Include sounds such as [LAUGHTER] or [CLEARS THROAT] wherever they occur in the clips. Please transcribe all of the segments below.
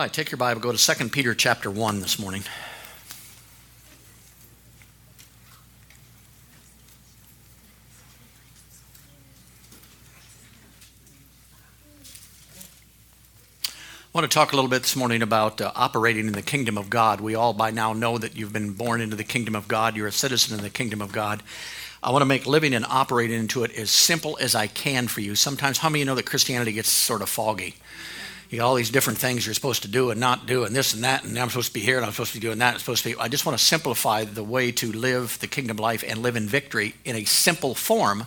Hi, take your Bible, go to 2 Peter chapter 1 this morning. I want to talk a little bit this morning about uh, operating in the kingdom of God. We all by now know that you've been born into the kingdom of God, you're a citizen in the kingdom of God. I want to make living and operating into it as simple as I can for you. Sometimes, how many of you know that Christianity gets sort of foggy? You got all these different things you're supposed to do and not do, and this and that, and I'm supposed to be here, and I'm supposed to be doing that. I'm supposed to be. I just want to simplify the way to live the kingdom life and live in victory in a simple form,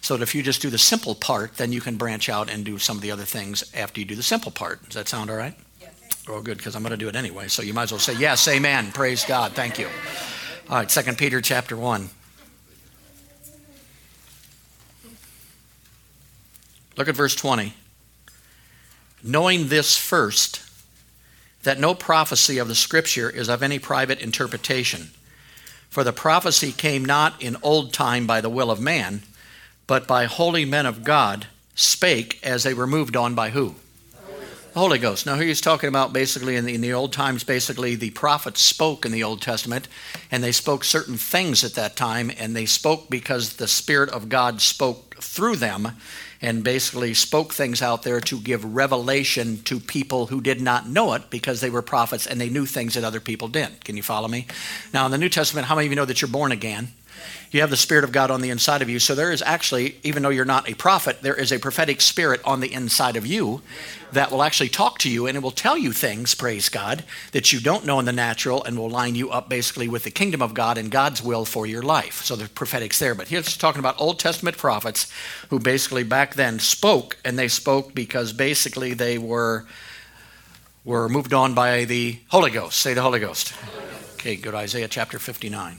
so that if you just do the simple part, then you can branch out and do some of the other things after you do the simple part. Does that sound all right? Yes. Oh, good, because I'm going to do it anyway. So you might as well say yes, amen, praise God, thank you. All right, Second Peter chapter one. Look at verse 20 knowing this first, that no prophecy of the Scripture is of any private interpretation. For the prophecy came not in old time by the will of man, but by holy men of God spake as they were moved on by who? The Holy Ghost. Now, he's talking about basically in the, in the old times, basically the prophets spoke in the Old Testament, and they spoke certain things at that time, and they spoke because the Spirit of God spoke through them and basically spoke things out there to give revelation to people who did not know it because they were prophets and they knew things that other people didn't. Can you follow me? Now, in the New Testament, how many of you know that you're born again? You have the Spirit of God on the inside of you. So there is actually, even though you're not a prophet, there is a prophetic spirit on the inside of you that will actually talk to you and it will tell you things, praise God, that you don't know in the natural and will line you up basically with the kingdom of God and God's will for your life. So the prophetic's there. But here's talking about Old Testament prophets who basically back then spoke, and they spoke because basically they were were moved on by the Holy Ghost. Say the Holy Ghost. Okay, go to Isaiah chapter 59.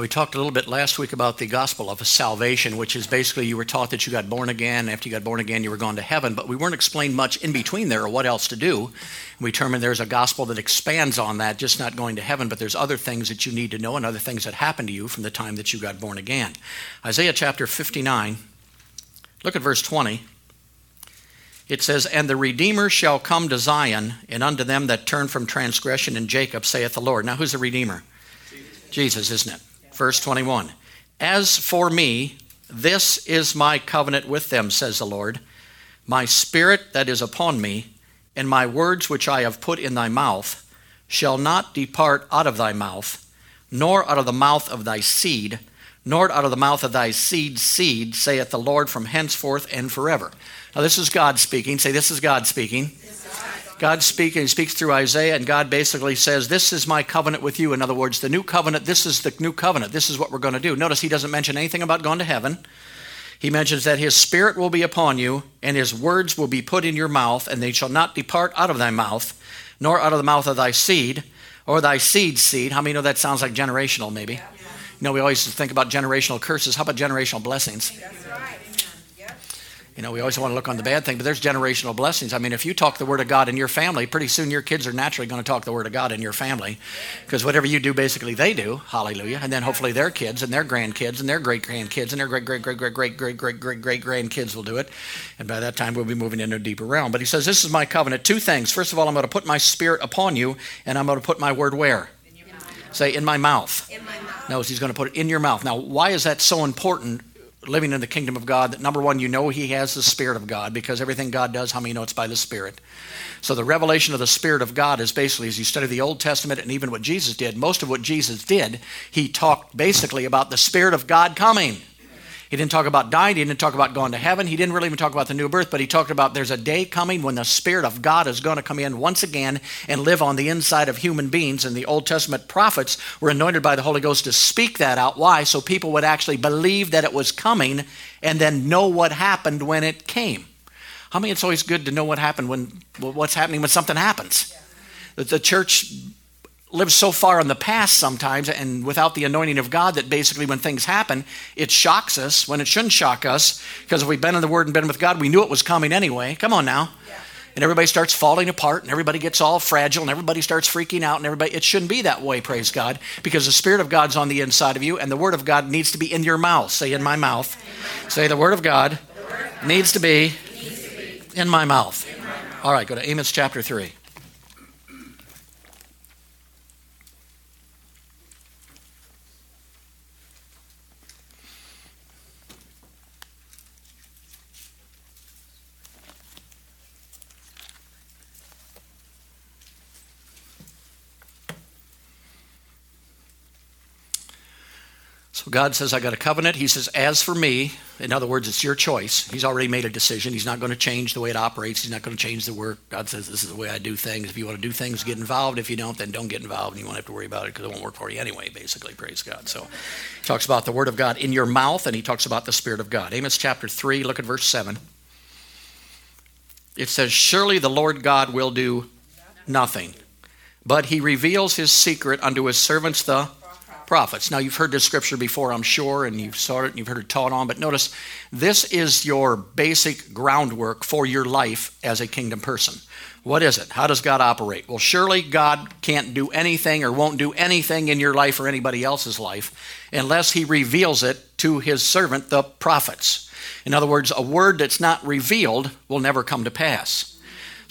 We talked a little bit last week about the gospel of salvation, which is basically you were taught that you got born again. After you got born again, you were going to heaven, but we weren't explained much in between there or what else to do. We determined there's a gospel that expands on that, just not going to heaven, but there's other things that you need to know and other things that happened to you from the time that you got born again. Isaiah chapter 59, look at verse 20. It says, And the Redeemer shall come to Zion, and unto them that turn from transgression in Jacob, saith the Lord. Now, who's the Redeemer? Jesus, Jesus isn't it? Verse 21 As for me, this is my covenant with them, says the Lord. My spirit that is upon me, and my words which I have put in thy mouth, shall not depart out of thy mouth, nor out of the mouth of thy seed, nor out of the mouth of thy seed's seed, saith the Lord from henceforth and forever. Now, this is God speaking. Say, This is God speaking. God speaks, he speaks through Isaiah, and God basically says, This is my covenant with you. In other words, the new covenant, this is the new covenant. This is what we're going to do. Notice he doesn't mention anything about going to heaven. He mentions that his spirit will be upon you, and his words will be put in your mouth, and they shall not depart out of thy mouth, nor out of the mouth of thy seed, or thy seed's seed. How many know that sounds like generational, maybe? Yeah. You know, we always think about generational curses. How about generational blessings? You know, we always want to look on the bad thing, but there's generational blessings. I mean, if you talk the Word of God in your family, pretty soon your kids are naturally going to talk the Word of God in your family because whatever you do, basically they do. Hallelujah. And then hopefully their kids and their grandkids and their great grandkids and their great, great, great, great, great, great, great, great, great grandkids will do it. And by that time, we'll be moving into a deeper realm. But he says, This is my covenant. Two things. First of all, I'm going to put my spirit upon you, and I'm going to put my word where? Say, in my mouth. In my mouth. No, he's going to put it in your mouth. Now, why is that so important living in the kingdom of God that number one, you know He has the Spirit of God because everything God does, how many know it's by the Spirit? So the revelation of the Spirit of God is basically, as you study the Old Testament and even what Jesus did, most of what Jesus did, He talked basically about the Spirit of God coming. He didn't talk about dying. He didn't talk about going to heaven. He didn't really even talk about the new birth, but he talked about there's a day coming when the Spirit of God is going to come in once again and live on the inside of human beings. And the Old Testament prophets were anointed by the Holy Ghost to speak that out. Why? So people would actually believe that it was coming and then know what happened when it came. How many it's always good to know what happened when what's happening when something happens? The church lives so far in the past sometimes and without the anointing of God that basically when things happen, it shocks us when it shouldn't shock us because if we've been in the Word and been with God, we knew it was coming anyway. Come on now. And everybody starts falling apart and everybody gets all fragile and everybody starts freaking out and everybody, it shouldn't be that way, praise God, because the Spirit of God's on the inside of you and the Word of God needs to be in your mouth. Say, in my mouth. Say, the Word of God needs to be in my mouth. All right, go to Amos chapter 3. God says, I got a covenant. He says, as for me, in other words, it's your choice. He's already made a decision. He's not going to change the way it operates. He's not going to change the work. God says, this is the way I do things. If you want to do things, get involved. If you don't, then don't get involved and you won't have to worry about it because it won't work for you anyway, basically. Praise God. So he talks about the word of God in your mouth and he talks about the Spirit of God. Amos chapter 3, look at verse 7. It says, Surely the Lord God will do nothing, but he reveals his secret unto his servants, the prophets. Now, you've heard this scripture before, I'm sure, and you've saw it and you've heard it taught on, but notice this is your basic groundwork for your life as a kingdom person. What is it? How does God operate? Well, surely God can't do anything or won't do anything in your life or anybody else's life unless He reveals it to His servant, the prophets. In other words, a word that's not revealed will never come to pass.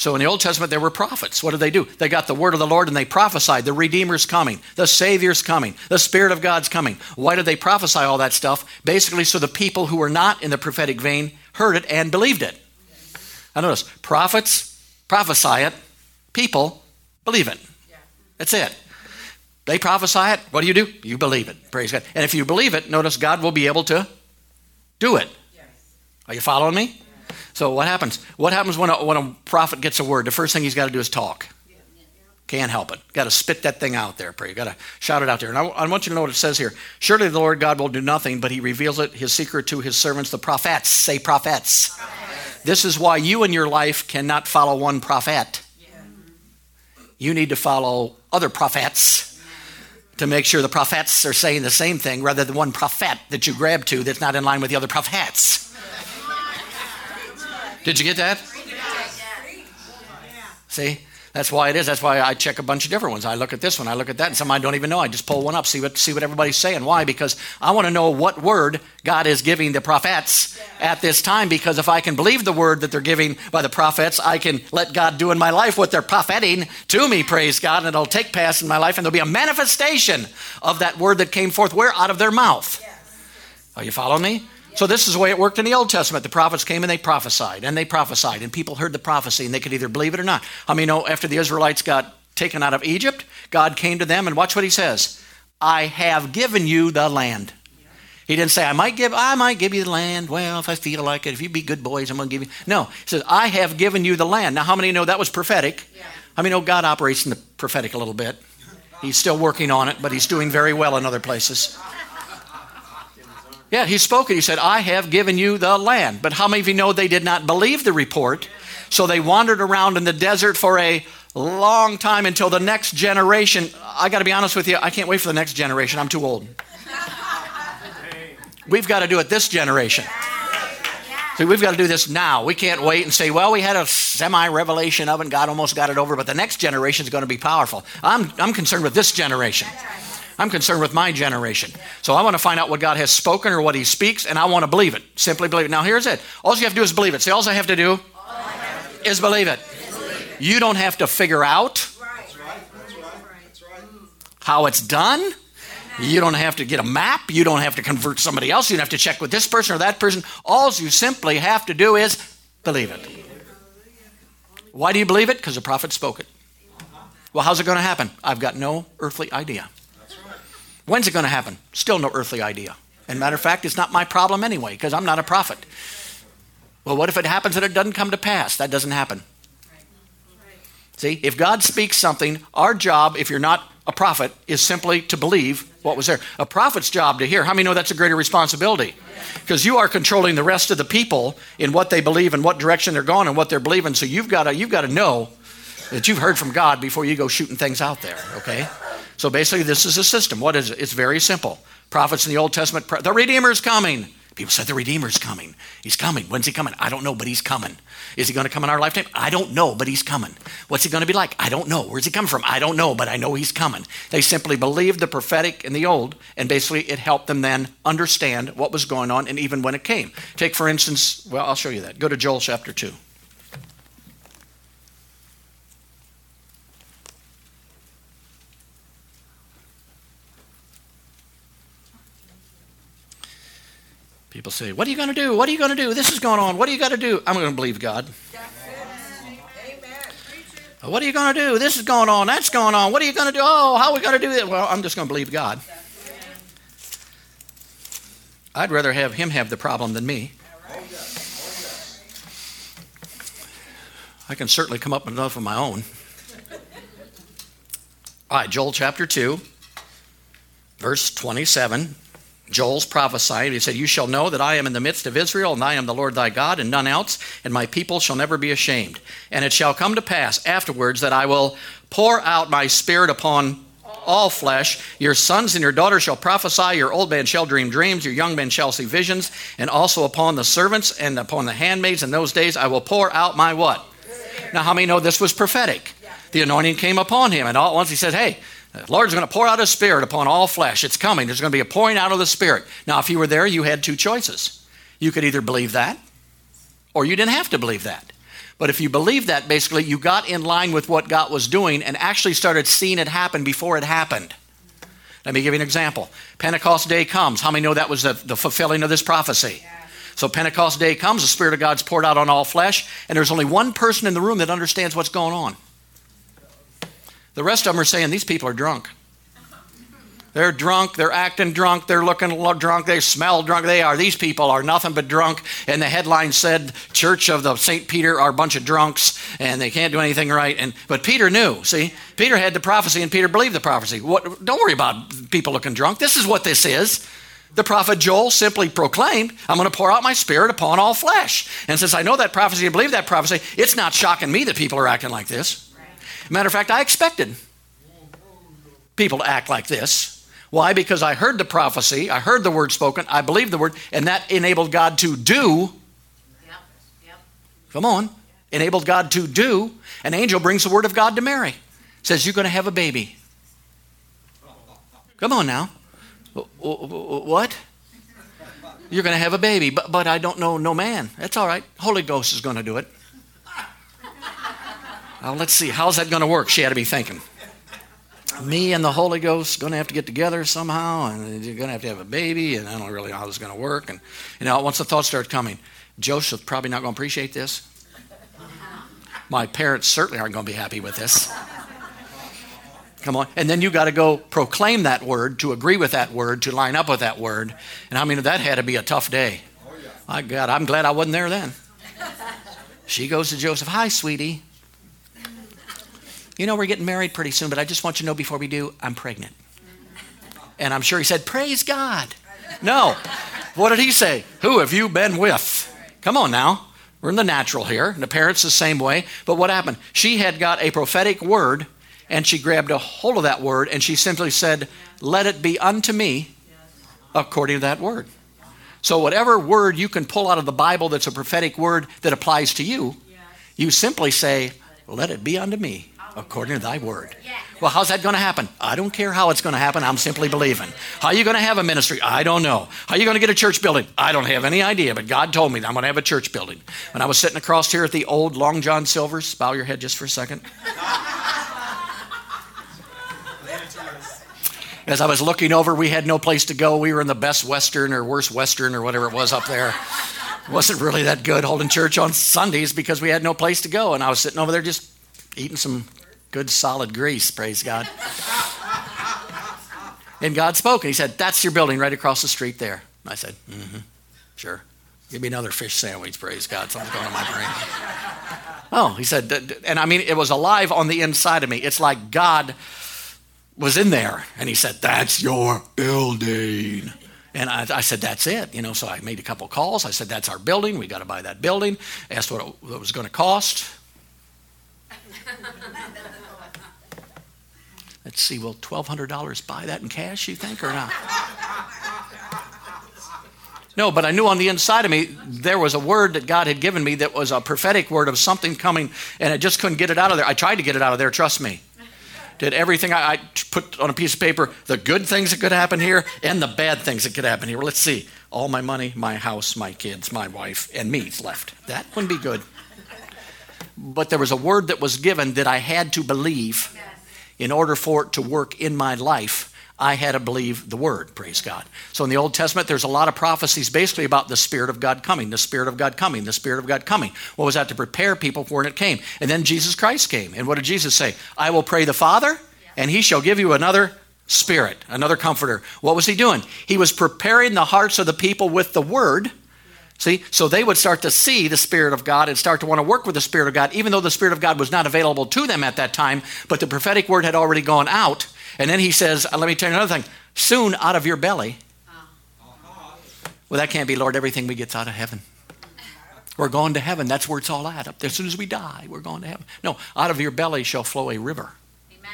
So in the Old Testament, there were prophets. What did they do? They got the word of the Lord and they prophesied the Redeemer's coming, the Savior's coming, the Spirit of God's coming. Why did they prophesy all that stuff? Basically, so the people who were not in the prophetic vein heard it and believed it. Now, notice prophets prophesy it, people believe it. That's it. They prophesy it. What do you do? You believe it. Praise God. And if you believe it, notice God will be able to do it. Are you following me? So what happens? What happens when a, when a prophet gets a word? The first thing he's got to do is talk. Can't help it. Got to spit that thing out there. Pray. Got to shout it out there. And I, I, want you to know what it says here. Surely the Lord God will do nothing, but He reveals it, His secret to His servants, the prophets. Say prophets. prophets. This is why you in your life cannot follow one prophet. You need to follow other prophets to make sure the prophets are saying the same thing rather than one prophet that you grab to that's not in line with the other prophets. Did you get that? See? That's why it is. That's why I check a bunch of different ones. I look at this one, I look at that, and some I don't even know. I just pull one up, see what see what everybody's saying. Why? Because I want to know what word God is giving the prophets at this time. Because if I can believe the word that they're giving by the prophets, I can let God do in my life what they're propheting to me. Praise God, and it'll take pass in my life, and there'll be a manifestation of that word that came forth where out of their mouth. Are you following me? So this is the way it worked in the Old Testament. The prophets came and they prophesied, and they prophesied, and people heard the prophecy, and they could either believe it or not. I mean, know after the Israelites got taken out of Egypt, God came to them, and watch what He says: "I have given you the land." He didn't say, "I might give, I might give you the land." Well, if I feel like it, if you be good boys, I'm going to give you. No, He says, "I have given you the land." Now, how many know that was prophetic? Yeah. How many know God operates in the prophetic a little bit? He's still working on it, but He's doing very well in other places. Yeah, he spoke it. He said, I have given you the land. But how many of you know they did not believe the report? So they wandered around in the desert for a long time until the next generation. I got to be honest with you, I can't wait for the next generation. I'm too old. We've got to do it this generation. See, we've got to do this now. We can't wait and say, well, we had a semi revelation of it, and God almost got it over, but the next generation is going to be powerful. I'm, I'm concerned with this generation. I'm concerned with my generation. So I want to find out what God has spoken or what He speaks, and I want to believe it. Simply believe it. Now, here's it. All you have to do is believe it. See, all I have to do is believe it. You don't have to figure out how it's done. You don't have to get a map. You don't have to convert somebody else. You don't have to check with this person or that person. All you simply have to do is believe it. Why do you believe it? Because the prophet spoke it. Well, how's it going to happen? I've got no earthly idea. When's it going to happen? Still no earthly idea. And matter of fact, it's not my problem anyway, because I'm not a prophet. Well, what if it happens and it doesn't come to pass? That doesn't happen. See, if God speaks something, our job, if you're not a prophet, is simply to believe what was there. A prophet's job to hear. How many know that's a greater responsibility? Because you are controlling the rest of the people in what they believe and what direction they're going and what they're believing. So you've got to you've got to know that you've heard from God before you go shooting things out there. Okay. So basically, this is a system. What is it? It's very simple. Prophets in the Old Testament, the Redeemer is coming. People said the Redeemer's coming. He's coming. When's he coming? I don't know, but he's coming. Is he going to come in our lifetime? I don't know, but he's coming. What's he going to be like? I don't know. Where's he coming from? I don't know, but I know he's coming. They simply believed the prophetic in the old, and basically it helped them then understand what was going on and even when it came. Take, for instance, well, I'll show you that. Go to Joel chapter 2. People say, What are you going to do? What are you going to do? This is going on. What are you going to do? I'm going to believe God. What are you going to do? This is going on. That's going on. What are you going to do? Oh, how are we going to do this? Well, I'm just going to believe God. I'd rather have him have the problem than me. I can certainly come up with enough of my own. All right, Joel chapter 2, verse 27. Joel's prophesied. He said, You shall know that I am in the midst of Israel, and I am the Lord thy God, and none else, and my people shall never be ashamed. And it shall come to pass afterwards that I will pour out my spirit upon all flesh. Your sons and your daughters shall prophesy, your old men shall dream dreams, your young men shall see visions, and also upon the servants and upon the handmaids in those days I will pour out my what? Now, how many know this was prophetic? The anointing came upon him, and all at once he said, Hey, the Lord's going to pour out His Spirit upon all flesh. It's coming. There's going to be a pouring out of the Spirit. Now, if you were there, you had two choices. You could either believe that, or you didn't have to believe that. But if you believe that, basically, you got in line with what God was doing and actually started seeing it happen before it happened. Let me give you an example. Pentecost Day comes. How many know that was the, the fulfilling of this prophecy? Yeah. So Pentecost Day comes, the Spirit of God's poured out on all flesh, and there's only one person in the room that understands what's going on. The rest of them are saying these people are drunk. They're drunk, they're acting drunk, they're looking drunk, they smell drunk. They are. These people are nothing but drunk. And the headline said, Church of the St. Peter are a bunch of drunks and they can't do anything right. And but Peter knew, see? Peter had the prophecy and Peter believed the prophecy. What, don't worry about people looking drunk. This is what this is. The prophet Joel simply proclaimed, I'm going to pour out my spirit upon all flesh. And since I know that prophecy and believe that prophecy, it's not shocking me that people are acting like this. Matter of fact, I expected people to act like this. Why? Because I heard the prophecy, I heard the word spoken, I believed the word, and that enabled God to do. Come on. Enabled God to do. An angel brings the word of God to Mary. Says, You're going to have a baby. Come on now. What? You're going to have a baby, but, but I don't know no man. That's all right. Holy Ghost is going to do it. Let's see, how's that going to work? She had to be thinking. Me and the Holy Ghost going to have to get together somehow, and you're going to have to have a baby, and I don't really know how this is going to work. And you know, once the thoughts start coming, Joseph's probably not going to appreciate this. My parents certainly aren't going to be happy with this. Come on. And then you got to go proclaim that word, to agree with that word, to line up with that word. And I mean, that had to be a tough day. Oh, My God, I'm glad I wasn't there then. She goes to Joseph, Hi, sweetie. You know, we're getting married pretty soon, but I just want you to know before we do, I'm pregnant. And I'm sure he said, Praise God. No. What did he say? Who have you been with? Come on now. We're in the natural here. And the parents the same way. But what happened? She had got a prophetic word and she grabbed a hold of that word and she simply said, Let it be unto me according to that word. So, whatever word you can pull out of the Bible that's a prophetic word that applies to you, you simply say, Let it be unto me according to thy word. Well, how's that going to happen? I don't care how it's going to happen. I'm simply believing. How are you going to have a ministry? I don't know. How are you going to get a church building? I don't have any idea, but God told me that I'm going to have a church building. When I was sitting across here at the old Long John Silver's, bow your head just for a second. As I was looking over, we had no place to go. We were in the best Western or worst Western or whatever it was up there. Wasn't really that good holding church on Sundays because we had no place to go. And I was sitting over there just eating some good solid grease, praise God. and God spoke, and He said, That's your building right across the street there. I said, mm-hmm, sure. Give me another fish sandwich, praise God. Something's going on my brain. oh, he said, and I mean, it was alive on the inside of me. It's like God was in there. And he said, That's your building. And I, I, said, That's it. You know, so I made a couple calls. I said, That's our building. We got to buy that building. Asked what it, what it was going to cost. Let's see, will $1,200 buy that in cash, you think, or not? No, but I knew on the inside of me there was a word that God had given me that was a prophetic word of something coming, and I just couldn't get it out of there. I tried to get it out of there, trust me. Did everything I, I put on a piece of paper, the good things that could happen here and the bad things that could happen here. Let's see. All my money, my house, my kids, my wife, and me's left. That wouldn't be good. But there was a word that was given that I had to believe in order for it to work in my life. I had to believe the word, praise God. So in the Old Testament, there's a lot of prophecies basically about the Spirit of God coming, the Spirit of God coming, the Spirit of God coming. What was that? To prepare people for when it came. And then Jesus Christ came. And what did Jesus say? I will pray the Father, and he shall give you another Spirit, another comforter. What was he doing? He was preparing the hearts of the people with the word. See, so they would start to see the Spirit of God and start to want to work with the Spirit of God, even though the Spirit of God was not available to them at that time, but the prophetic word had already gone out and then he says, uh, let me tell you another thing. Soon out of your belly. Well, that can't be, Lord, everything we get's out of heaven. We're going to heaven. That's where it's all at. Up there. As soon as we die, we're going to heaven. No, out of your belly shall flow a river Amen.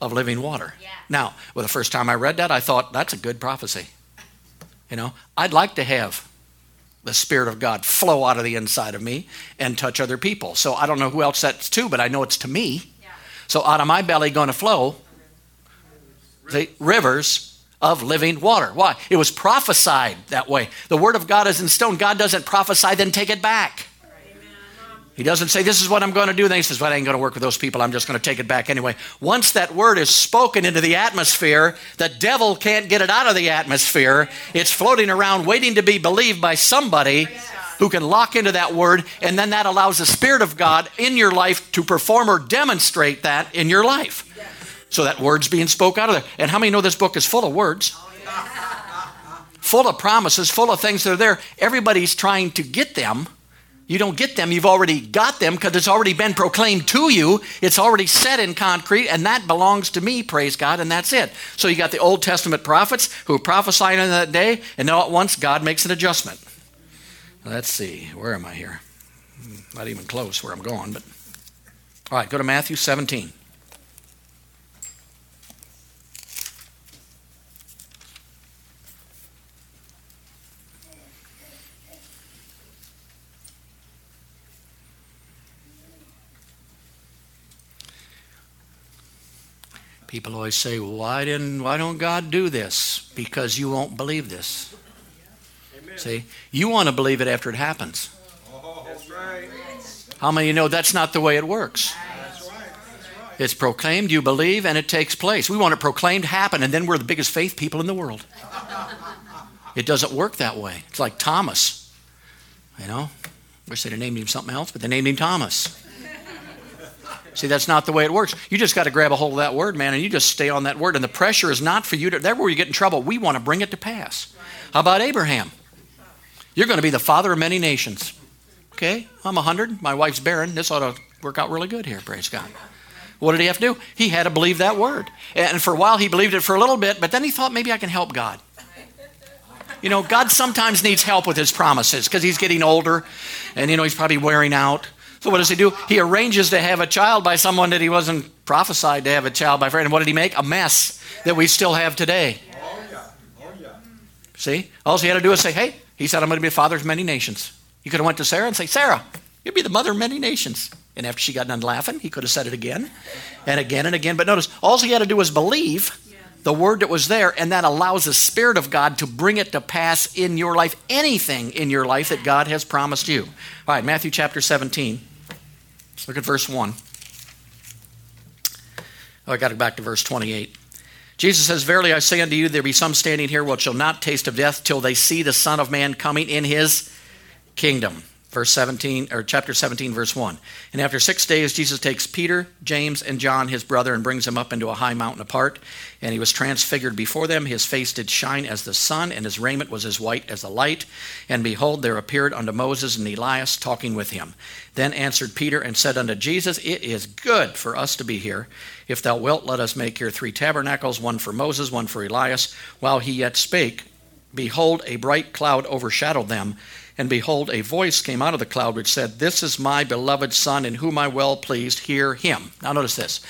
of living water. Yeah. Now, well, the first time I read that, I thought, that's a good prophecy. You know, I'd like to have the Spirit of God flow out of the inside of me and touch other people. So I don't know who else that's to, but I know it's to me. Yeah. So out of my belly going to flow the rivers of living water. Why? It was prophesied that way. The word of God is in stone. God doesn't prophesy, then take it back. He doesn't say, This is what I'm going to do. Then he says, Well, I ain't going to work with those people. I'm just going to take it back anyway. Once that word is spoken into the atmosphere, the devil can't get it out of the atmosphere. It's floating around waiting to be believed by somebody who can lock into that word. And then that allows the Spirit of God in your life to perform or demonstrate that in your life. So that word's being spoke out of there. And how many know this book is full of words? full of promises, full of things that are there. Everybody's trying to get them. You don't get them, you've already got them because it's already been proclaimed to you. It's already set in concrete, and that belongs to me, praise God, and that's it. So you got the Old Testament prophets who prophesied in that day, and now at once God makes an adjustment. Let's see, where am I here? Hmm, not even close where I'm going, but. All right, go to Matthew 17. People always say, well, why, didn't, why don't God do this? Because you won't believe this. Amen. See, you want to believe it after it happens. Oh, right. How many you know that's not the way it works? That's right. That's right. It's proclaimed, you believe, and it takes place. We want it proclaimed, happen, and then we're the biggest faith people in the world. [LAUGHS] it doesn't work that way. It's like Thomas. You know, wish they'd have named him something else, but they named him Thomas. See, that's not the way it works. You just got to grab a hold of that word, man, and you just stay on that word. And the pressure is not for you to, there where you get in trouble. We want to bring it to pass. How about Abraham? You're going to be the father of many nations. Okay, I'm 100. My wife's barren. This ought to work out really good here, praise God. What did he have to do? He had to believe that word. And for a while, he believed it for a little bit, but then he thought maybe I can help God. You know, God sometimes needs help with his promises because he's getting older and, you know, he's probably wearing out. So what does he do? He arranges to have a child by someone that he wasn't prophesied to have a child by. And what did he make? A mess that we still have today. Oh, yeah. Oh, yeah. See? All he had to do is say, hey, he said, I'm going to be a father of many nations. He could have went to Sarah and say, Sarah, you'll be the mother of many nations. And after she got done laughing, he could have said it again and again and again. But notice, all he had to do was believe the word that was there, and that allows the Spirit of God to bring it to pass in your life, anything in your life that God has promised you. All right, Matthew chapter 17. Look at verse 1. Oh, I got to go back to verse 28. Jesus says, Verily I say unto you, there be some standing here which shall not taste of death till they see the Son of Man coming in his kingdom. Verse 17 or chapter 17 verse 1 and after six days jesus takes peter james and john his brother and brings them up into a high mountain apart. And he was transfigured before them. His face did shine as the sun and his raiment was as white as the light. And behold there appeared unto moses and elias talking with him. Then answered peter and said unto jesus it is good for us to be here. If thou wilt let us make here three tabernacles one for moses one for elias. While he yet spake behold a bright cloud overshadowed them and behold, a voice came out of the cloud which said, This is my beloved Son, in whom I well pleased. Hear him. Now, notice this.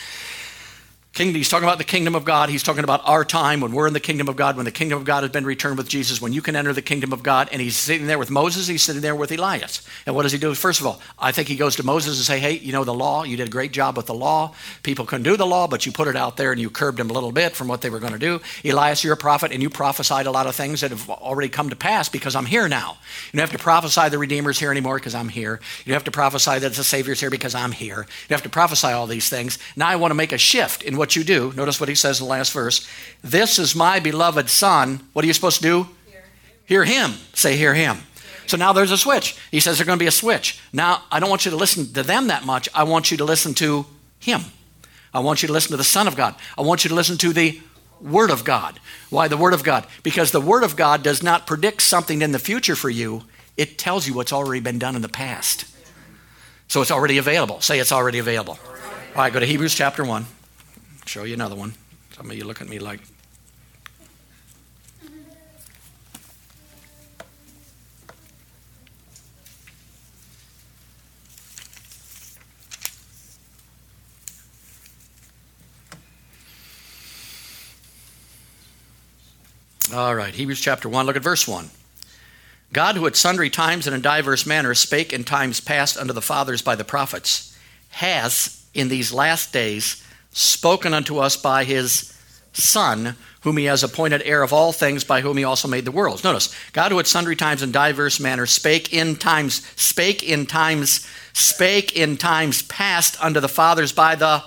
Kingdom, he's talking about the kingdom of God. He's talking about our time when we're in the kingdom of God, when the kingdom of God has been returned with Jesus, when you can enter the kingdom of God. And he's sitting there with Moses, he's sitting there with Elias. And what does he do? First of all, I think he goes to Moses and say, Hey, you know the law, you did a great job with the law. People couldn't do the law, but you put it out there and you curbed them a little bit from what they were going to do. Elias, you're a prophet, and you prophesied a lot of things that have already come to pass because I'm here now. You don't have to prophesy the Redeemer's here anymore because I'm here. You don't have to prophesy that the Savior's here because I'm here. You have to prophesy all these things. Now I want to make a shift in what you do. Notice what he says in the last verse. This is my beloved son. What are you supposed to do? Hear, hear him. Say, hear him. So now there's a switch. He says there's going to be a switch. Now, I don't want you to listen to them that much. I want you to listen to him. I want you to listen to the Son of God. I want you to listen to the Word of God. Why the Word of God? Because the Word of God does not predict something in the future for you, it tells you what's already been done in the past. So it's already available. Say it's already available. All right, go to Hebrews chapter 1 show you another one. Some of you look at me like. All right, Hebrews chapter 1, look at verse 1. God, who at sundry times and in diverse manners spake in times past unto the fathers by the prophets, has in these last days spoken unto us by his Son, whom he has appointed heir of all things, by whom he also made the worlds. Notice, God who at sundry times and diverse manners spake in times, spake in times, spake in times past unto the fathers by the,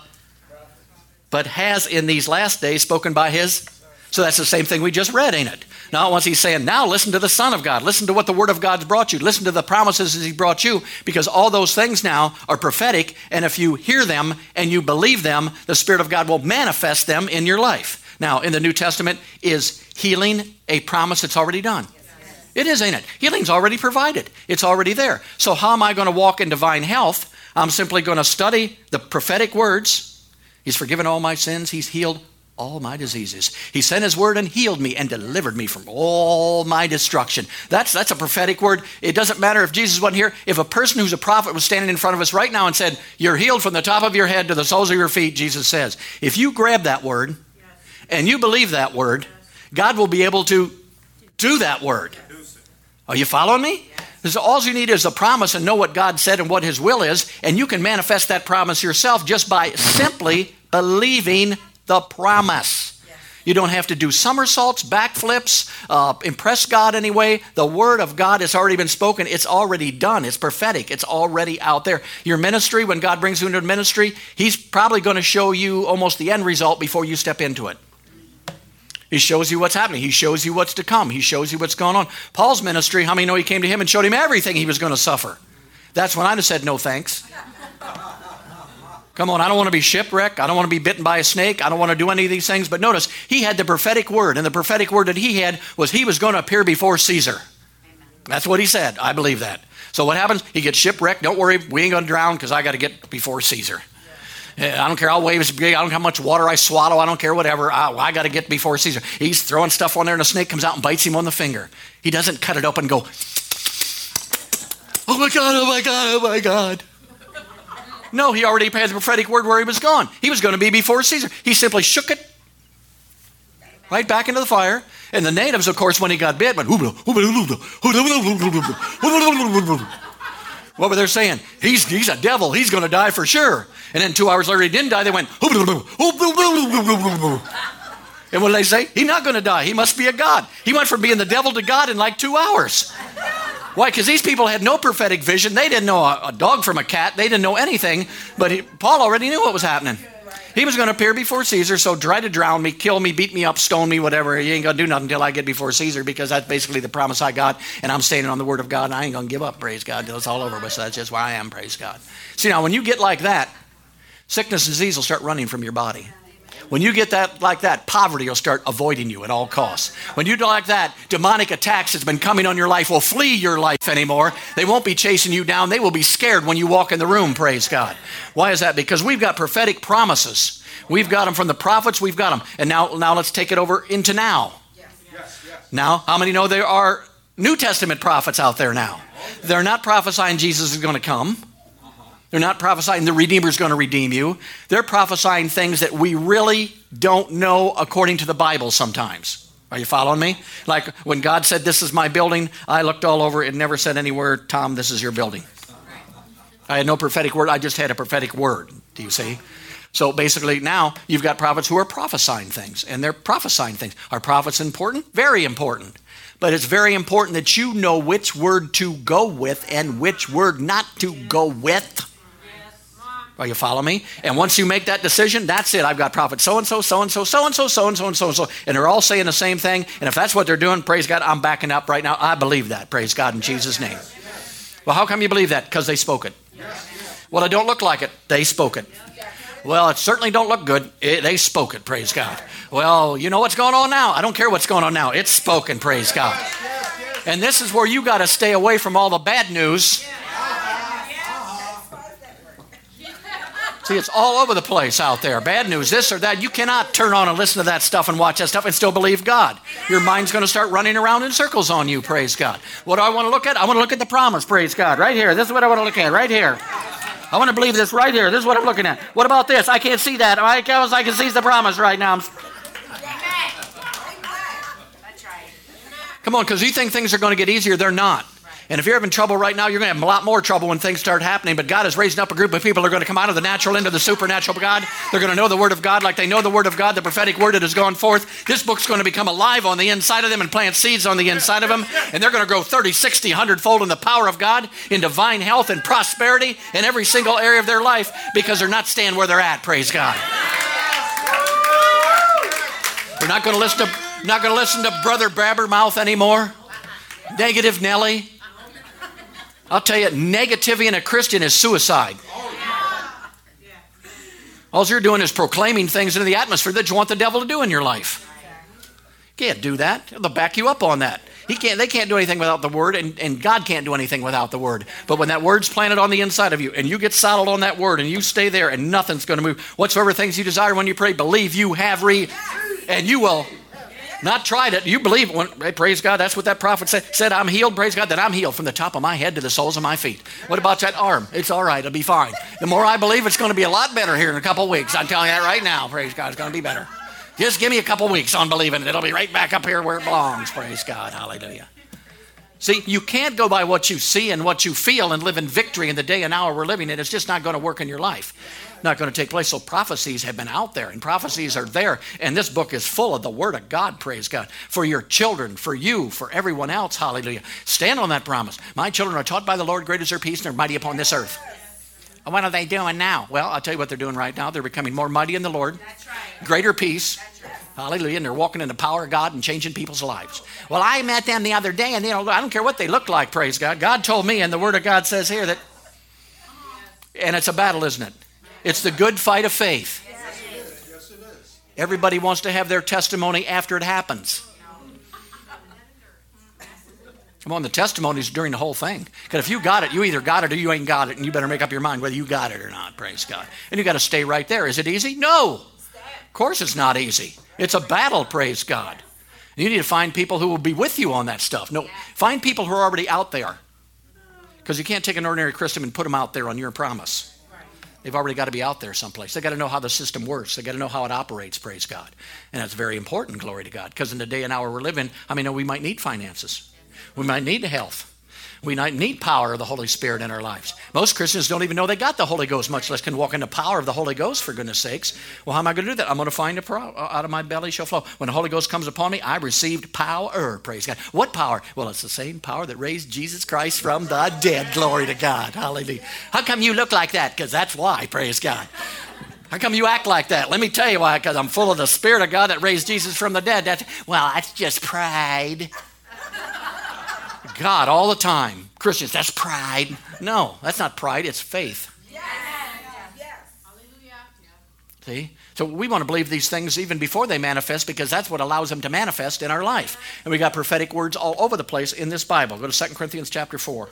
but has in these last days spoken by his. So that's the same thing we just read, ain't it? Now, once he's saying, now listen to the Son of God. Listen to what the Word of God's brought you. Listen to the promises he brought you, because all those things now are prophetic. And if you hear them and you believe them, the Spirit of God will manifest them in your life. Now, in the New Testament, is healing a promise that's already done? It is, ain't it? Healing's already provided, it's already there. So, how am I going to walk in divine health? I'm simply going to study the prophetic words. He's forgiven all my sins, He's healed all my diseases. He sent his word and healed me and delivered me from all my destruction. That's that's a prophetic word. It doesn't matter if Jesus wasn't here. If a person who's a prophet was standing in front of us right now and said, "You're healed from the top of your head to the soles of your feet," Jesus says. If you grab that word and you believe that word, God will be able to do that word. Are you following me? So all you need is a promise and know what God said and what His will is, and you can manifest that promise yourself just by simply believing the promise. You don't have to do somersaults, backflips, uh, impress God anyway. The word of God has already been spoken. It's already done. It's prophetic. It's already out there. Your ministry, when God brings you into ministry, He's probably going to show you almost the end result before you step into it. He shows you what's happening. He shows you what's to come. He shows you what's going on. Paul's ministry, how many know he came to him and showed him everything he was going to suffer? That's when I'd have said no thanks. [LAUGHS] Come on, I don't want to be shipwrecked. I don't want to be bitten by a snake. I don't want to do any of these things. But notice, he had the prophetic word, and the prophetic word that he had was he was going to appear before Caesar. That's what he said. I believe that. So what happens? He gets shipwrecked. Don't worry, we ain't going to drown because I got to get before Caesar. Eh, I don't care how waves big. I don't care how much water I swallow. I don't care whatever. I, I got to get before Caesar. He's throwing stuff on there, and a snake comes out and bites him on the finger. He doesn't cut it open and go, "Oh my God! Oh my God! Oh my God!" No, he already had the prophetic word where he was going. He was going to be before Caesar. He simply shook it right back into the fire. And the natives, of course, when he got bit, went. What were they saying? He's, he's a devil. He's going to die for sure. And then two hours later, he didn't die. They went. And what did they say? He's not going to die. He must be a god. He went from being the devil to God in like two hours. Why? Because these people had no prophetic vision. They didn't know a, a, dog from a cat. They didn't know anything. But he, Paul already knew what was happening. He was going to appear before Caesar, so try to drown me, kill me, beat me up, stone me, whatever. He ain't going to do nothing until I get before Caesar because that's basically the promise I got, and I'm standing on the word of God, and I ain't going to give up, praise God, until it's all over with. So that's just where I am, praise God. See, now, when you get like that, sickness and disease will start running from your body. When you get that like that, poverty will start avoiding you at all costs. When you do like that, demonic attacks that's been coming on your life will flee your life anymore. They won't be chasing you down. They will be scared when you walk in the room, praise God. Why is that? Because we've got prophetic promises. We've got them from the prophets, we've got them. And now now let's take it over into now. Now, how many know there are New Testament prophets out there now? They're not prophesying Jesus is going to come. They're not prophesying the Redeemer is going to redeem you. They're prophesying things that we really don't know according to the Bible sometimes. Are you following me? Like when God said, This is my building, I looked all over it, never said anywhere, Tom, this is your building. I had no prophetic word, I just had a prophetic word. Do you see? So basically, now you've got prophets who are prophesying things, and they're prophesying things. Are prophets important? Very important. But it's very important that you know which word to go with and which word not to go with. Are you follow me? And once you make that decision, that's it. I've got prophet so and so, so and so, so and so, so and so, and so and so, and they're all saying the same thing. And if that's what they're doing, praise God, I'm backing up right now. I believe that. Praise God in Jesus' name. Well, how come you believe that? Because they spoke it. Well, it don't look like it. They spoke it. Well, it certainly don't look good. It, they spoke it. Praise God. Well, you know what's going on now? I don't care what's going on now. It's spoken. Praise God. And this is where you got to stay away from all the bad news See, it's all over the place out there. Bad news, this or that. You cannot turn on and listen to that stuff and watch that stuff and still believe God. Your mind's going to start running around in circles on you, praise God. What do I want to look at? I want to look at the promise, praise God. Right here. This is what I want to look at, right here. I want to believe this right here. This is what I'm looking at. What about this? I can't see that. I can, I can see the promise right now. Come on, because you think things are going to get easier. They're not. And if you're having trouble right now, you're going to have a lot more trouble when things start happening. But God is raising up a group of people who are going to come out of the natural into the supernatural God. They're going to know the Word of God like they know the Word of God, the prophetic Word that has gone forth. This book's going to become alive on the inside of them and plant seeds on the inside of them. And they're going to grow 30, 60, 100 fold in the power of God, in divine health and prosperity in every single area of their life because they're not staying where they're at. Praise God. They're not going to listen to, not going to listen to Brother Blabbermouth anymore. Negative Nelly. I'll tell you, negativity in a Christian is suicide. All you're doing is proclaiming things into the atmosphere that you want the devil to do in your life. Can't do that. They'll back you up on that. He can't, they can't do anything without the word, and, and God can't do anything without the word. But when that word's planted on the inside of you, and you get settled on that word, and you stay there, and nothing's going to move. Whatsoever things you desire when you pray, believe you have re, and you will not tried it. You believe it. When, hey, praise God. That's what that prophet said. Said, I'm healed. Praise God that I'm healed from the top of my head to the soles of my feet. What about that arm? It's all right. It'll be fine. The more I believe, it's going to be a lot better here in a couple weeks. I'm telling you that right now. Praise God. It's going to be better. Just give me a couple weeks on believing it. It'll be right back up here where it belongs. Praise God. Hallelujah. See, you can't go by what you see and what you feel and live in victory in the day and hour we're living in. It's just not going to work in your life not going to take place. So prophecies have been out there and prophecies are there. And this book is full of the Word of God, praise God, for your children, for you, for everyone else. Hallelujah. Stand on that promise. My children are taught by the Lord, great is their peace, and they're mighty upon this earth. And what are they doing now? Well, I'll tell you what they're doing right now. They're becoming more mighty in the Lord, greater peace. Hallelujah. And they're walking in the power of God and changing people's lives. Well, I met them the other day, and you know, I don't care what they look like, praise God. God told me, and the Word of God says here that, and it's a battle, isn't it? It's the good fight of faith. Yes, it is. Everybody wants to have their testimony after it happens. Come on, the testimonies during the whole thing. Because if you got it, you either got it or you ain't got it, and you better make up your mind whether you got it or not. Praise God. And you got to stay right there. Is it easy? No. Of course, it's not easy. It's a battle. Praise God. You need to find people who will be with you on that stuff. No, find people who are already out there. Because you can't take an ordinary Christian and put them out there on your promise. They've already got to be out there someplace. They got to know how the system works. They got to know how it operates, praise God. And that's very important, glory to God. Because in the day and hour we're living, I mean, we might need finances. We might need health. We might need power of the Holy Spirit in our lives. Most Christians don't even know they got the Holy Ghost, much less can walk in the power of the Holy Ghost, for goodness sakes. Well, how am I going to do that? I'm going to find a pro- uh, out of my belly shall flow. When the Holy Ghost comes upon me, I received power, praise God. What power? Well, it's the same power that raised Jesus Christ from the dead, glory to God. Hallelujah. How come you look like that? Because that's why, praise God. How come you act like that? Let me tell you why, because I'm full of the Spirit of God that raised Jesus from the dead. That's, well, that's just pride. God all the time. Christians, that's pride. No, that's not pride, it's faith. Yes. Yes. See? So we want to believe these things even before they manifest because that's what allows them to manifest in our life. And we got prophetic words all over the place in this Bible. Go to 2 Corinthians chapter 4.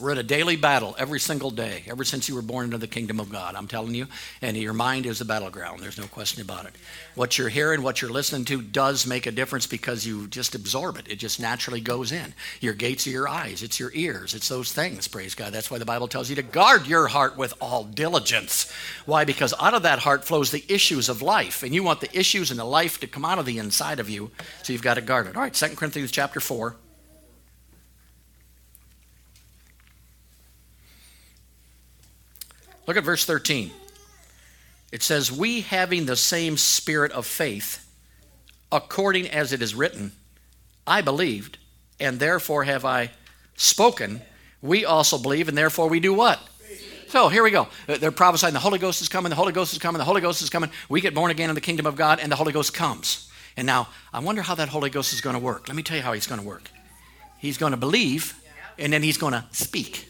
We're in a daily battle every single day, ever since you were born into the kingdom of God. I'm telling you, and your mind is the battleground. There's no question about it. What you're hearing, what you're listening to does make a difference because you just absorb it. It just naturally goes in. Your gates are your eyes, it's your ears, it's those things, praise God. That's why the Bible tells you to guard your heart with all diligence. Why? Because out of that heart flows the issues of life, and you want the issues and the life to come out of the inside of you, so you've got to guard it. All right, 2 Corinthians chapter 4. Look at verse 13. It says, We having the same spirit of faith, according as it is written, I believed, and therefore have I spoken. We also believe, and therefore we do what? So here we go. They're prophesying the Holy Ghost is coming, the Holy Ghost is coming, the Holy Ghost is coming. We get born again in the kingdom of God, and the Holy Ghost comes. And now, I wonder how that Holy Ghost is going to work. Let me tell you how he's going to work. He's going to believe, and then he's going to speak.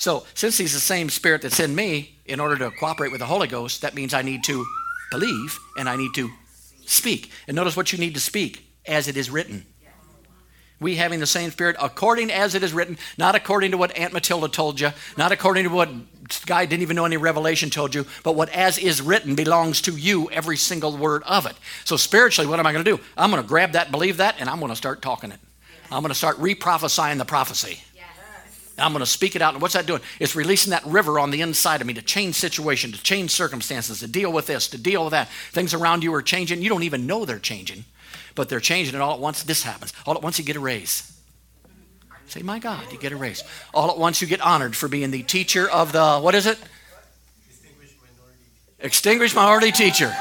So, since He's the same Spirit that's in me, in order to cooperate with the Holy Ghost, that means I need to believe and I need to speak. And notice what you need to speak as it is written. We having the same Spirit according as it is written, not according to what Aunt Matilda told you, not according to what guy didn't even know any revelation told you, but what as is written belongs to you, every single word of it. So spiritually, what am I going to do? I'm going to grab that, believe that, and I'm going to start talking it. I'm going to start re-prophesying the prophecy. I'm going to speak it out. And what's that doing? It's releasing that river on the inside of me to change situation, to change circumstances, to deal with this, to deal with that. Things around you are changing. You don't even know they're changing, but they're changing. And all at once, this happens. All at once, you get a raise. Say, my God, you get a raise. All at once, you get honored for being the teacher of the, what is it? Extinguished minority, Extinguished minority teacher.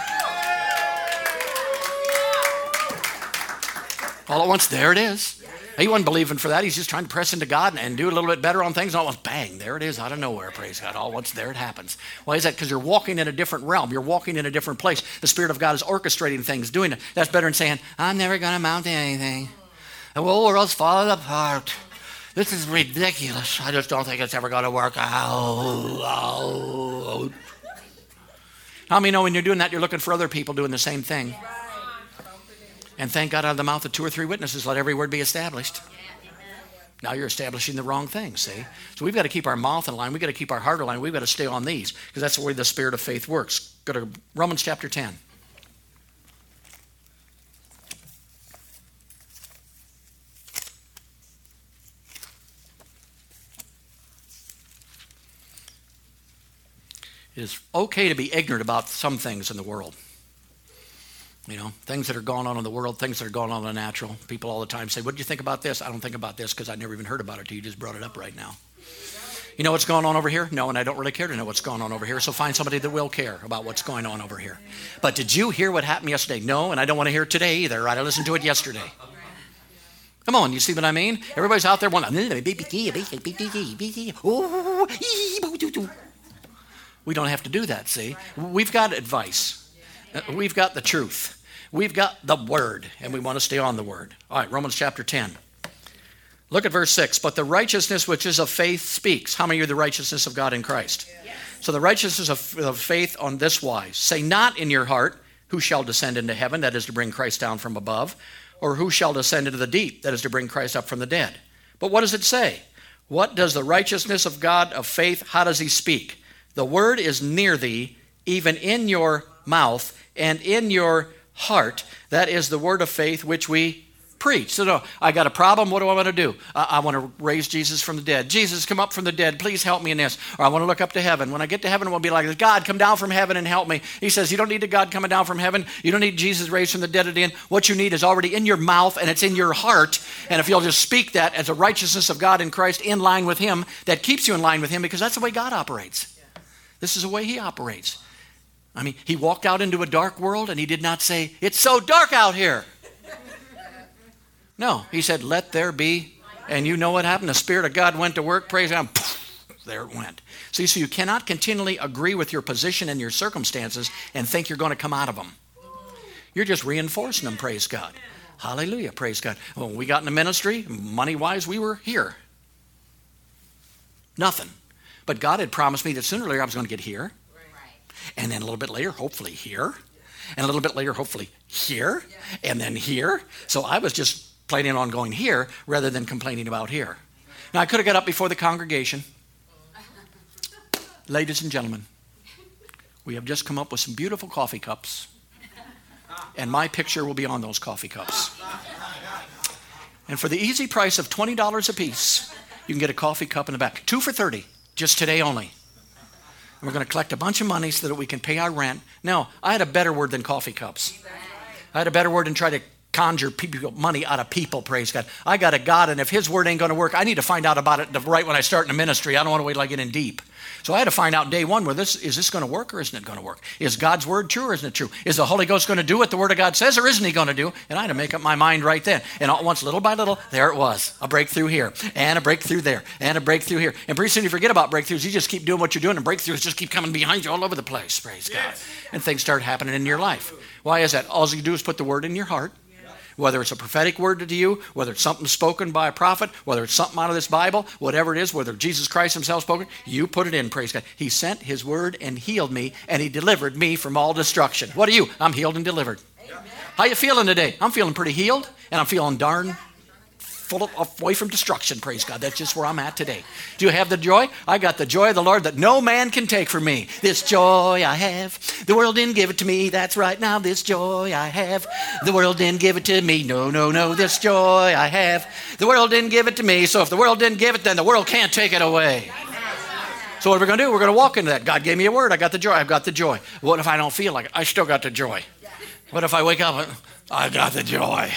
All at once, there it is. He wasn't believing for that. He's just trying to press into God and, do a little bit better on things. And all once, bang, there it is out of nowhere, praise God. All once there it happens. Why is that? Because you're walking in a different realm. You're walking in a different place. The Spirit of God is orchestrating things, doing it. That's better than saying, I'm never going to amount to anything. The whole world's falling apart. This is ridiculous. I just don't think it's ever going to work out. How many know when you're doing that, you're looking for other people doing the same thing? And thank God out of the mouth of two or three witnesses, let every word be established. Now you're establishing the wrong thing, see? So we've got to keep our mouth in line. We've got to keep our heart in line. We've got to stay on these because that's the way the spirit of faith works. Go to Romans chapter 10. It is okay to be ignorant about some things in the world. You know, things that are going on in the world, things that are going on in the natural. People all the time say, What do you think about this? I don't think about this because I never even heard about it. Till you just brought it up right now. You know what's going on over here? No, and I don't really care to know what's going on over here. So find somebody that will care about what's going on over here. But did you hear what happened yesterday? No, and I don't want to hear it today either. Right? I listened to it yesterday. Come on, you see what I mean? Everybody's out there wanting. We don't have to do that, see? We've got advice, Uh, we've got the truth. We've got the Word, and we want to stay on the Word. All right, Romans chapter 10. Look at verse 6. But the righteousness which is of faith speaks. How many are the righteousness of God in Christ? Yes. So the righteousness of, of faith on this wise say not in your heart, who shall descend into heaven, that is to bring Christ down from above, or who shall descend into the deep, that is to bring Christ up from the dead. But what does it say? What does the righteousness of God of faith, how does he speak? The word is near thee, even in your mouth and in your heart. That is the word of faith which we preach. So, no, I got a problem. What do I want to do? I, I want to raise Jesus from the dead. Jesus, come up from the dead. Please help me in this. Or I want to look up to heaven. When I get to heaven, I want to be like, God, come down from heaven and help me. He says, You don't need a God coming down from heaven. You don't need Jesus raised from the dead again. What you need is already in your mouth and it's in your heart. And if you'll just speak that as a righteousness of God in Christ in line with Him, that keeps you in line with Him because that's the way God operates. This is the way he operates. I mean, he walked out into a dark world and he did not say, It's so dark out here. No, he said, Let there be. And you know what happened? The Spirit of God went to work, praise God, there it went. See, so you cannot continually agree with your position and your circumstances and think you're going to come out of them. You're just reinforcing them, praise God. Hallelujah, praise God. When we got in the ministry, money wise, we were here. Nothing. But God had promised me that sooner or later I was going to get here. And then a little bit later, hopefully here. And a little bit later, hopefully here. And then here. So I was just planning on going here rather than complaining about here. Now, I could have got up before the congregation. [LAUGHS] Ladies and gentlemen, we have just come up with some beautiful coffee cups, and my picture will be on those coffee cups. And for the easy price of $20 a piece, you can get a coffee cup in the back. Two for 30, just today only. And we're going to collect a bunch of money so that we can pay our rent. Now, I had a better word than coffee cups. I had a better word than try to conjure people money out of people, praise God. I got a God, and if His word ain't going to work, I need to find out about it right when I start in the ministry. I don't want to wait till I get in deep. So I had to find out day one, where this is this going to work or isn't it going to work? Is God's word true or isn't it true? Is the Holy Ghost going to do what the Word of God says or isn't He going to do? And I had to make up my mind right then. And all at once, little by little, there it was. A breakthrough here, and a breakthrough there, and a breakthrough here. And pretty soon you forget about breakthroughs. You just keep doing what you're doing, and breakthroughs just keep coming behind you all over the place. Praise God. And things start happening in your life. Why is that? All you do is put the word in your heart whether it's a prophetic word to you, whether it's something spoken by a prophet, whether it's something out of this Bible, whatever it is, whether Jesus Christ himself spoken, you put it in, praise God. He sent his word and healed me, and he delivered me from all destruction. What are you? I'm healed and delivered. Amen. How you feeling today? I'm feeling pretty healed, and I'm feeling darn full of, away from destruction, praise God. That's just where I'm at today. Do you have the joy? I got the joy of the Lord that no man can take from me. This joy I have. The world didn't give it to me. That's right now, this joy I have. The world didn't give it to me. No, no, no, this joy I have. The world didn't give it to me. So if the world didn't give it, then the world can't take it away. So what are we going to do? We're going to walk into that. God gave me a word. I got the joy. I've got the joy. What if I don't feel like it? I still got the joy. What if I wake up? I got the joy.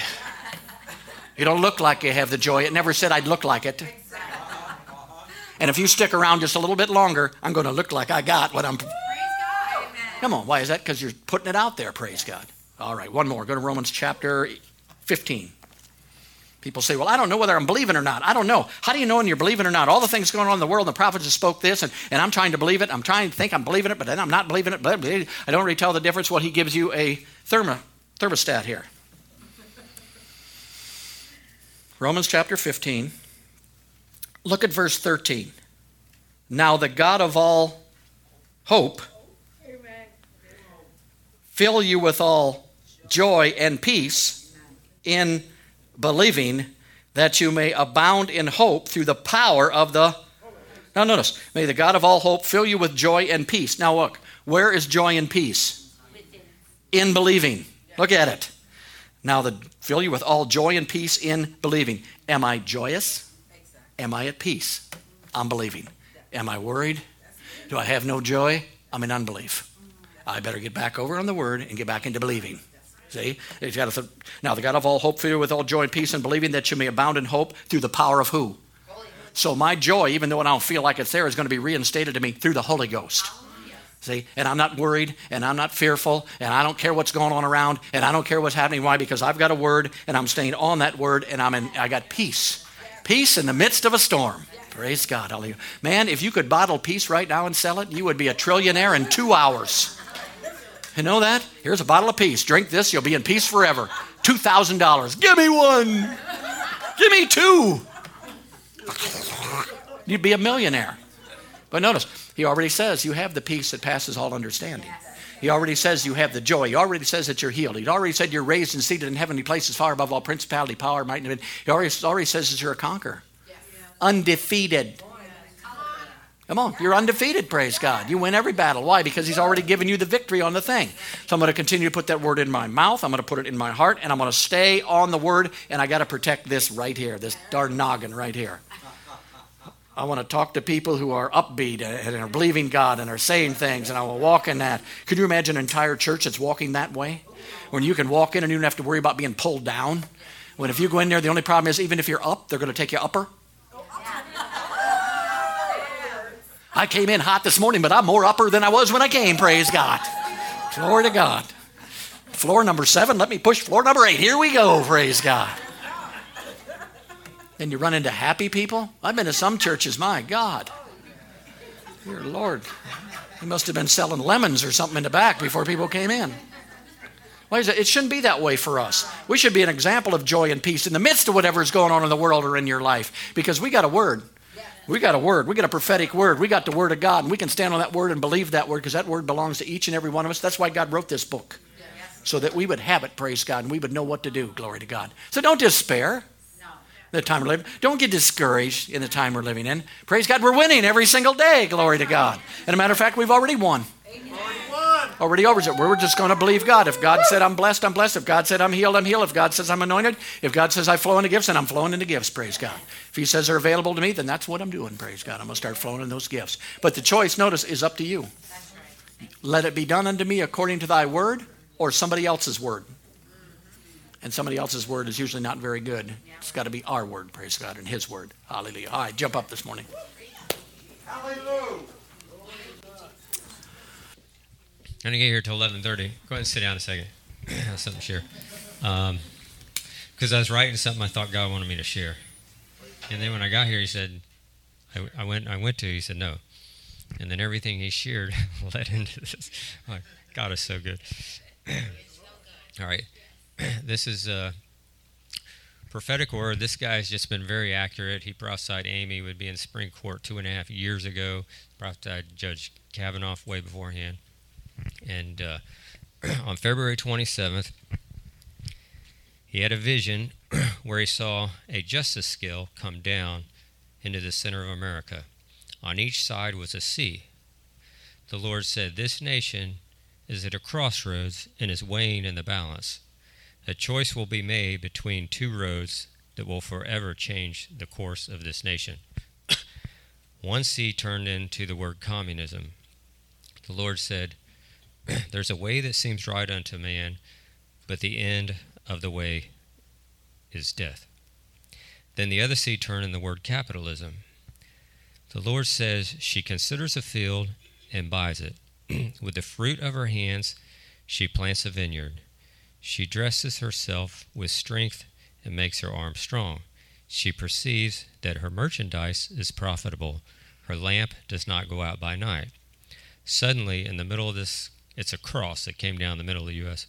You don't look like you have the joy. It never said I'd look like it. And if you stick around just a little bit longer, I'm going to look like I got what I'm. Come on, why is that? Because you're putting it out there, praise God. All right, one more. Go to Romans chapter 15. People say, Well, I don't know whether I'm believing or not. I don't know. How do you know when you're believing or not? All the things going on in the world, the prophets have spoke this, and, and I'm trying to believe it. I'm trying to think I'm believing it, but then I'm not believing it. I don't really tell the difference. Well, he gives you a thermo, thermostat here. Romans chapter 15. Look at verse 13. Now the God of all hope fill you with all joy and peace in believing that you may abound in hope through the power of the now notice may the god of all hope fill you with joy and peace. Now look where is joy and peace? In believing. Look at it now the fill you with all joy and peace in believing. Am I joyous? Am I at peace? I'm believing. Am I worried? Do I have no joy? I'm in unbelief. I better get back over on the word and get back into believing. See? Now, the God of all hope, fill you with all joy and peace and believing that you may abound in hope through the power of who? So my joy, even though I don't feel like it's there, is going to be reinstated to me through the Holy Ghost. See, and I'm not worried and I'm not fearful and I don't care what's going on around and I don't care what's happening. Why? Because I've got a word and I'm staying on that word and I'm in, I got peace. Peace in the midst of a storm. Praise God. Hallelujah. Man, if you could bottle peace right now and sell it, you would be a trillionaire in two hours. You know that? Here's a bottle of peace. Drink this, you'll be in peace forever. $2,000. Give me one. Give me two. You'd be a millionaire. But notice, he already says you have the peace that passes all understanding. He already says you have the joy. He already says that you're healed. He already said you're raised and seated in heavenly places far above all principality, power, might, and He already, already says that you're a conqueror. Undefeated. Come on, you're undefeated, praise God. You win every battle. Why? Because He's already given you the victory on the thing. So I'm going to continue to put that word in my mouth. I'm going to put it in my heart, and I'm going to stay on the word, and I got to protect this right here, this darn noggin right here. I want to talk to people who are upbeat and are believing God and are saying things, and I will walk in that. Could you imagine an entire church that's walking that way? When you can walk in and you don't have to worry about being pulled down? When if you go in there, the only problem is even if you're up, they're going to take you upper. I came in hot this morning, but I'm more upper than I was when I came, praise God. Glory to God. Floor number seven, let me push floor number eight. Here we go, praise God. Then you run into happy people. I've been to some churches, my God. Dear Lord. He must have been selling lemons or something in the back before people came in. Why is it? It shouldn't be that way for us. We should be an example of joy and peace in the midst of whatever is going on in the world or in your life because we got a word. We got a word. We got a prophetic word. We got the word of God, and we can stand on that word and believe that word because that word belongs to each and every one of us. That's why God wrote this book, so that we would have it, praise God, and we would know what to do, glory to God. So don't despair the time we're living. Don't get discouraged in the time we're living in. Praise God, we're winning every single day, glory to God. And a matter of fact, we've already won. Already over it. We're just going to believe God. If God said I'm blessed, I'm blessed. If God said I'm healed, I'm healed. If God says I'm anointed, if God says I flow into gifts, then I'm flowing into gifts. Praise God. If He says they're available to me, then that's what I'm doing. Praise God. I'm going to start flowing in those gifts. But the choice, notice, is up to you. Let it be done unto me according to Thy word, or somebody else's word. And somebody else's word is usually not very good. It's got to be our word. Praise God and His word. Hallelujah. All right, jump up this morning. Hallelujah. I'm gonna get here till 11:30. Go ahead and sit down a second. [CLEARS THROAT] I have something to share. Because um, I was writing something I thought God wanted me to share, and then when I got here, He said, I, I went. I went to. He said no, and then everything He shared [LAUGHS] led into this. [LAUGHS] God is so good. [CLEARS THROAT] All right, [CLEARS THROAT] this is a prophetic word. This guy's just been very accurate. He prophesied Amy would be in Supreme Court two and a half years ago. Prophesied Judge Kavanaugh way beforehand. And uh, [CLEARS THROAT] on February 27th, he had a vision [CLEARS THROAT] where he saw a justice scale come down into the center of America. On each side was a C. The Lord said, This nation is at a crossroads and is weighing in the balance. A choice will be made between two roads that will forever change the course of this nation. [COUGHS] One C turned into the word communism. The Lord said, [COUGHS] There's a way that seems right unto man, but the end of the way is death. Then the other C turned in the word capitalism. The Lord says, She considers a field and buys it. [COUGHS] With the fruit of her hands, she plants a vineyard. She dresses herself with strength and makes her arms strong. She perceives that her merchandise is profitable. Her lamp does not go out by night. Suddenly, in the middle of this it's a cross that came down the middle of the U.S.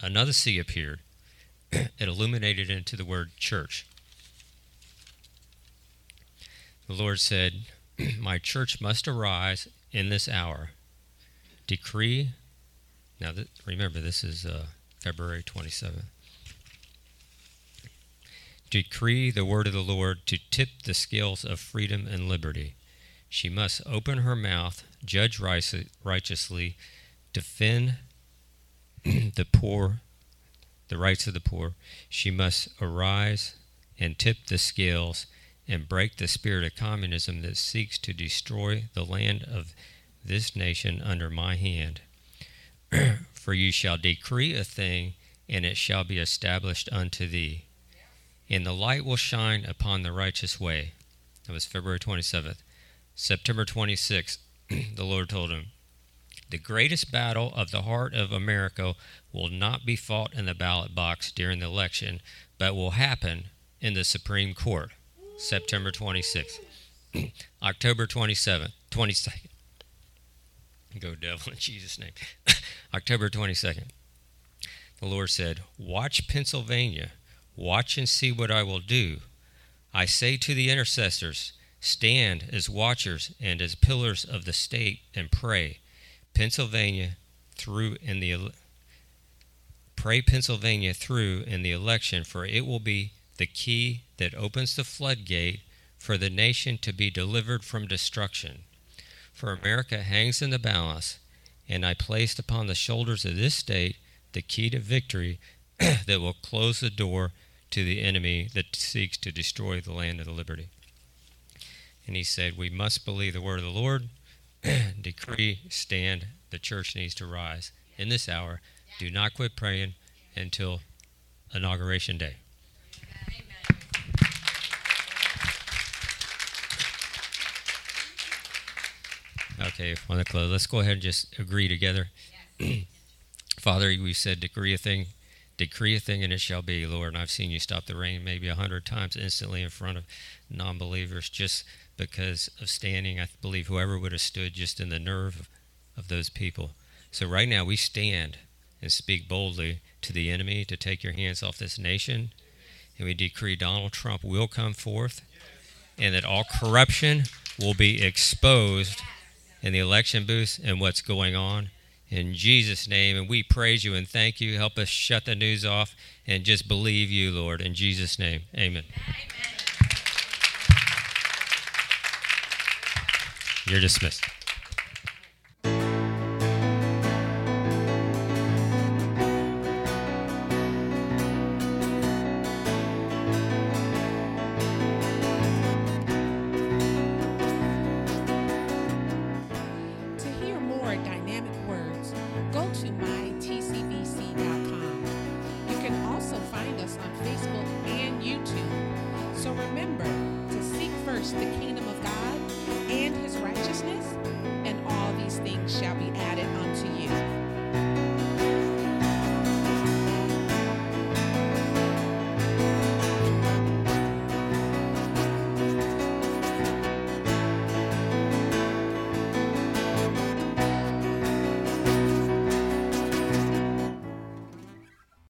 Another C appeared. [CLEARS THROAT] it illuminated into the word church. The Lord said, [CLEARS THROAT] My church must arise in this hour. Decree. Now, th- remember, this is uh, February 27th. Decree the word of the Lord to tip the scales of freedom and liberty. She must open her mouth, judge righteously, defend [CLEARS THROAT] the poor, the rights of the poor. She must arise and tip the scales and break the spirit of communism that seeks to destroy the land of this nation under my hand. [CLEARS THROAT] For you shall decree a thing, and it shall be established unto thee. And the light will shine upon the righteous way. That was February 27th. September 26th, [CLEARS THROAT] the Lord told him, The greatest battle of the heart of America will not be fought in the ballot box during the election, but will happen in the Supreme Court. September 26th. [CLEARS THROAT] October 27th, 22nd. Go, devil, in Jesus' name. [LAUGHS] October 22nd. The Lord said, Watch Pennsylvania. Watch and see what I will do. I say to the intercessors, Stand as watchers and as pillars of the state and pray. Pennsylvania through in the pray Pennsylvania through in the election for it will be the key that opens the floodgate for the nation to be delivered from destruction. For America hangs in the balance, and I placed upon the shoulders of this state the key to victory [CLEARS THROAT] that will close the door to the enemy that seeks to destroy the land of the liberty. And he said, We must believe the word of the Lord, [CLEARS THROAT] decree, stand. The church needs to rise in this hour. Do not quit praying until inauguration day. Okay, on the close. Let's go ahead and just agree together. [CLEARS THROAT] Father, we said decree a thing, decree a thing, and it shall be, Lord. And I've seen you stop the rain maybe a hundred times instantly in front of non-believers just because of standing. I believe whoever would have stood just in the nerve of those people. So right now we stand and speak boldly to the enemy to take your hands off this nation, and we decree Donald Trump will come forth, and that all corruption will be exposed in the election booth and what's going on. In Jesus' name, and we praise you and thank you. Help us shut the news off and just believe you, Lord. In Jesus' name, amen. amen. You're dismissed.